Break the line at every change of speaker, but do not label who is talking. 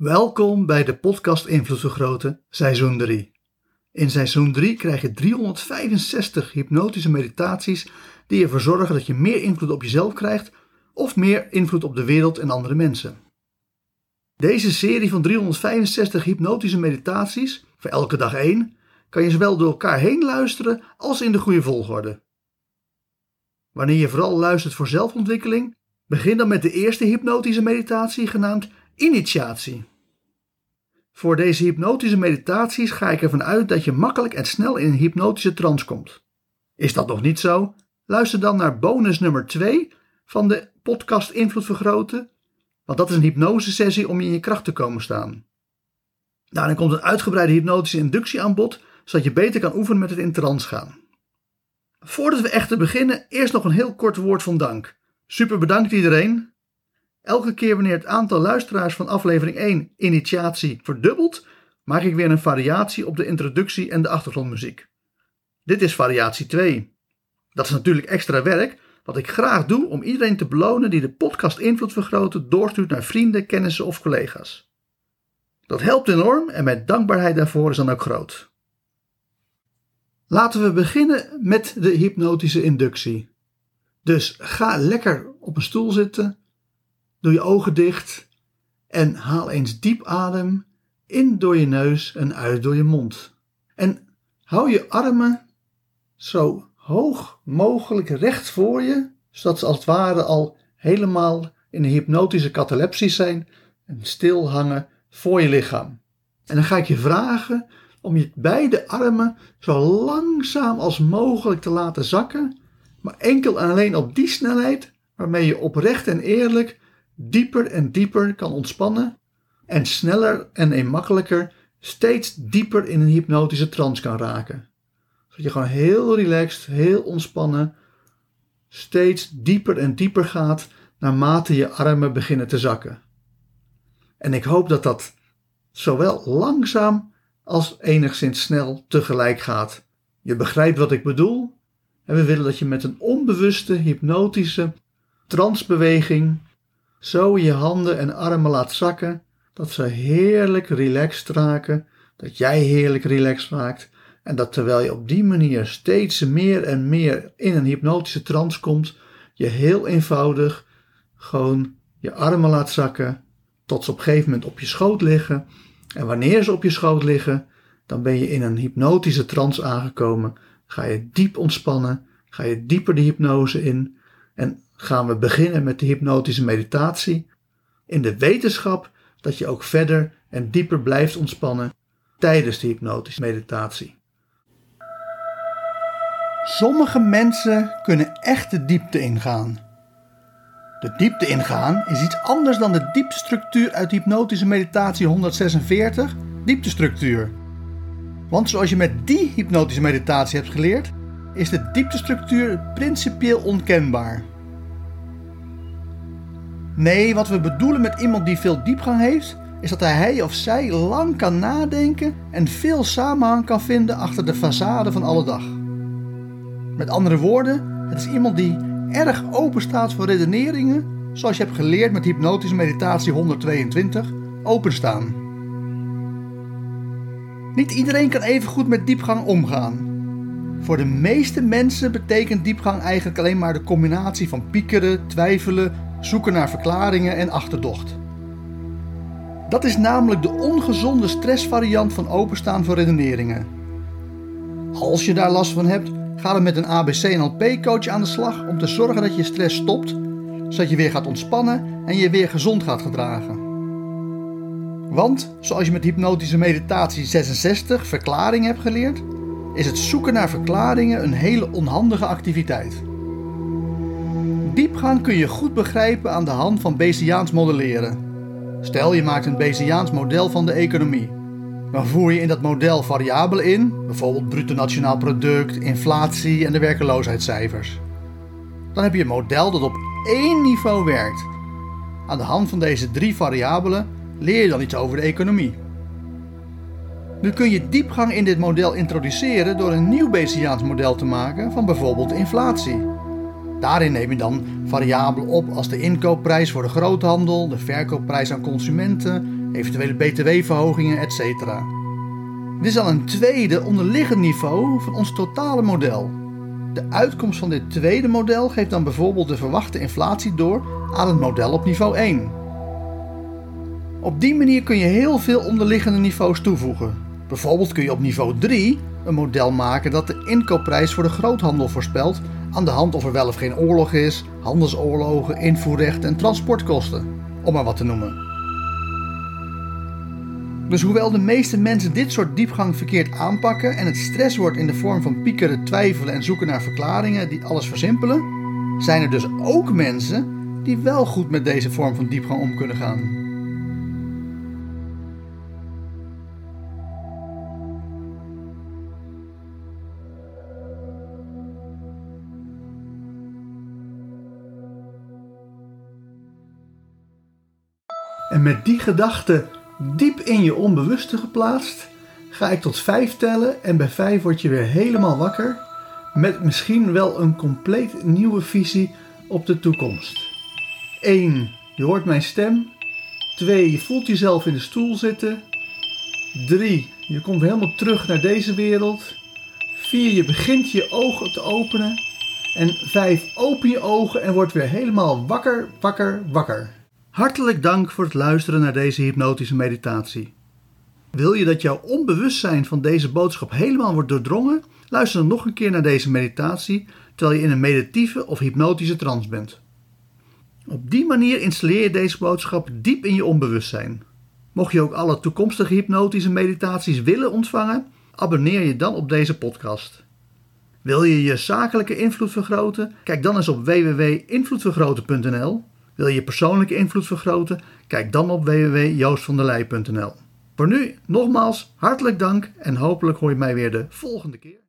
Welkom bij de podcast Invloed Vergroten, seizoen 3. In seizoen 3 krijg je 365 hypnotische meditaties die ervoor zorgen dat je meer invloed op jezelf krijgt of meer invloed op de wereld en andere mensen. Deze serie van 365 hypnotische meditaties, voor elke dag één, kan je zowel door elkaar heen luisteren als in de goede volgorde. Wanneer je vooral luistert voor zelfontwikkeling, begin dan met de eerste hypnotische meditatie genaamd initiatie. Voor deze hypnotische meditaties ga ik ervan uit dat je makkelijk en snel in een hypnotische trance komt. Is dat nog niet zo? Luister dan naar bonus nummer 2 van de podcast Invloed Vergroten, want dat is een hypnosesessie om in je kracht te komen staan. Daarin komt een uitgebreide hypnotische inductie aan bod, zodat je beter kan oefenen met het in trance gaan. Voordat we echter beginnen, eerst nog een heel kort woord van dank. Super bedankt iedereen. Elke keer wanneer het aantal luisteraars van aflevering 1 initiatie verdubbelt, maak ik weer een variatie op de introductie en de achtergrondmuziek. Dit is variatie 2. Dat is natuurlijk extra werk, wat ik graag doe om iedereen te belonen die de podcast Invloed Vergroten doorstuurt naar vrienden, kennissen of collega's. Dat helpt enorm en mijn dankbaarheid daarvoor is dan ook groot. Laten we beginnen met de hypnotische inductie. Dus ga lekker op een stoel zitten, doe je ogen dicht en haal eens diep adem in door je neus en uit door je mond. En hou je armen zo hoog mogelijk recht voor je, zodat ze als het ware al helemaal in een hypnotische catalepsis zijn en stil hangen voor je lichaam. En dan ga ik je vragen om je beide armen zo langzaam als mogelijk te laten zakken, maar enkel en alleen op die snelheid waarmee je oprecht en eerlijk dieper en dieper kan ontspannen en sneller en eenmakkelijker steeds dieper in een hypnotische trance kan raken. Zodat je gewoon heel relaxed, heel ontspannen, steeds dieper en dieper gaat naarmate je armen beginnen te zakken. En ik hoop dat dat zowel langzaam als enigszins snel tegelijk gaat. Je begrijpt wat ik bedoel? En we willen dat je met een onbewuste hypnotische transbeweging zo je handen en armen laat zakken dat ze heerlijk relaxed raken, dat jij heerlijk relaxed raakt en dat terwijl je op die manier steeds meer en meer in een hypnotische trance komt, je heel eenvoudig gewoon je armen laat zakken tot ze op een gegeven moment op je schoot liggen. En wanneer ze op je schoot liggen, dan ben je in een hypnotische trance aangekomen. Ga je diep ontspannen, ga je dieper de hypnose in en gaan we beginnen met de hypnotische meditatie in de wetenschap dat je ook verder en dieper blijft ontspannen tijdens de hypnotische meditatie. Sommige mensen kunnen echt de diepte ingaan. De diepte ingaan is iets anders dan de dieptestructuur uit hypnotische meditatie 146, dieptestructuur. Want zoals je met die hypnotische meditatie hebt geleerd, is de dieptestructuur principieel onkenbaar. Nee, wat we bedoelen met iemand die veel diepgang heeft, is dat hij of zij lang kan nadenken en veel samenhang kan vinden achter de façade van alle dag. Met andere woorden, het is iemand die erg open staat voor redeneringen, zoals je hebt geleerd met hypnotische meditatie 122, openstaan. Niet iedereen kan even goed met diepgang omgaan. Voor de meeste mensen betekent diepgang eigenlijk alleen maar de combinatie van piekeren, twijfelen, zoeken naar verklaringen en achterdocht. Dat is namelijk de ongezonde stressvariant van openstaan voor redeneringen. Als je daar last van hebt, ga dan met een ABC-NLP-coach aan de slag om te zorgen dat je stress stopt, zodat je weer gaat ontspannen en je weer gezond gaat gedragen. Want, zoals je met hypnotische meditatie 66 verklaring hebt geleerd, is het zoeken naar verklaringen een hele onhandige activiteit. Diepgang kun je goed begrijpen aan de hand van Bayesiaans modelleren. Stel je maakt een Bayesiaans model van de economie. Dan voer je in dat model variabelen in, bijvoorbeeld bruto nationaal product, inflatie en de werkeloosheidscijfers. Dan heb je een model dat op één niveau werkt. Aan de hand van deze drie variabelen leer je dan iets over de economie. Nu kun je diepgang in dit model introduceren door een nieuw Bayesiaans model te maken van bijvoorbeeld inflatie. Daarin neem je dan variabelen op als de inkoopprijs voor de groothandel, de verkoopprijs aan consumenten eventuele btw-verhogingen, etc. Dit is al een tweede onderliggend niveau van ons totale model. De uitkomst van dit tweede model geeft dan bijvoorbeeld de verwachte inflatie door aan het model op niveau 1. Op die manier kun je heel veel onderliggende niveaus toevoegen. Bijvoorbeeld kun je op niveau 3 een model maken dat de inkoopprijs voor de groothandel voorspelt aan de hand of er wel of geen oorlog is, handelsoorlogen, invoerrechten en transportkosten, om maar wat te noemen. Dus hoewel de meeste mensen dit soort diepgang verkeerd aanpakken en het stress wordt in de vorm van piekeren, twijfelen en zoeken naar verklaringen die alles versimpelen, zijn er dus ook mensen die wel goed met deze vorm van diepgang om kunnen gaan. En met die gedachte diep in je onbewuste geplaatst, ga ik tot vijf tellen en bij vijf word je weer helemaal wakker met misschien wel een compleet nieuwe visie op de toekomst. 1. Je hoort mijn stem. 2. Je voelt jezelf in de stoel zitten. 3. Je komt helemaal terug naar deze wereld. 4. Je begint je ogen te openen. En 5. Open je ogen en word weer helemaal wakker, wakker, wakker. Hartelijk dank voor het luisteren naar deze hypnotische meditatie. Wil je dat jouw onbewustzijn van deze boodschap helemaal wordt doordrongen? Luister dan nog een keer naar deze meditatie terwijl je in een meditieve of hypnotische trance bent. Op die manier installeer je deze boodschap diep in je onbewustzijn. Mocht je ook alle toekomstige hypnotische meditaties willen ontvangen, abonneer je dan op deze podcast. Wil je je zakelijke invloed vergroten? Kijk dan eens op www.invloedvergroten.nl wil je persoonlijke invloed vergroten? Kijk dan op www.joostvanderlei.nl. Voor nu nogmaals hartelijk dank en hopelijk hoor je mij weer de volgende keer.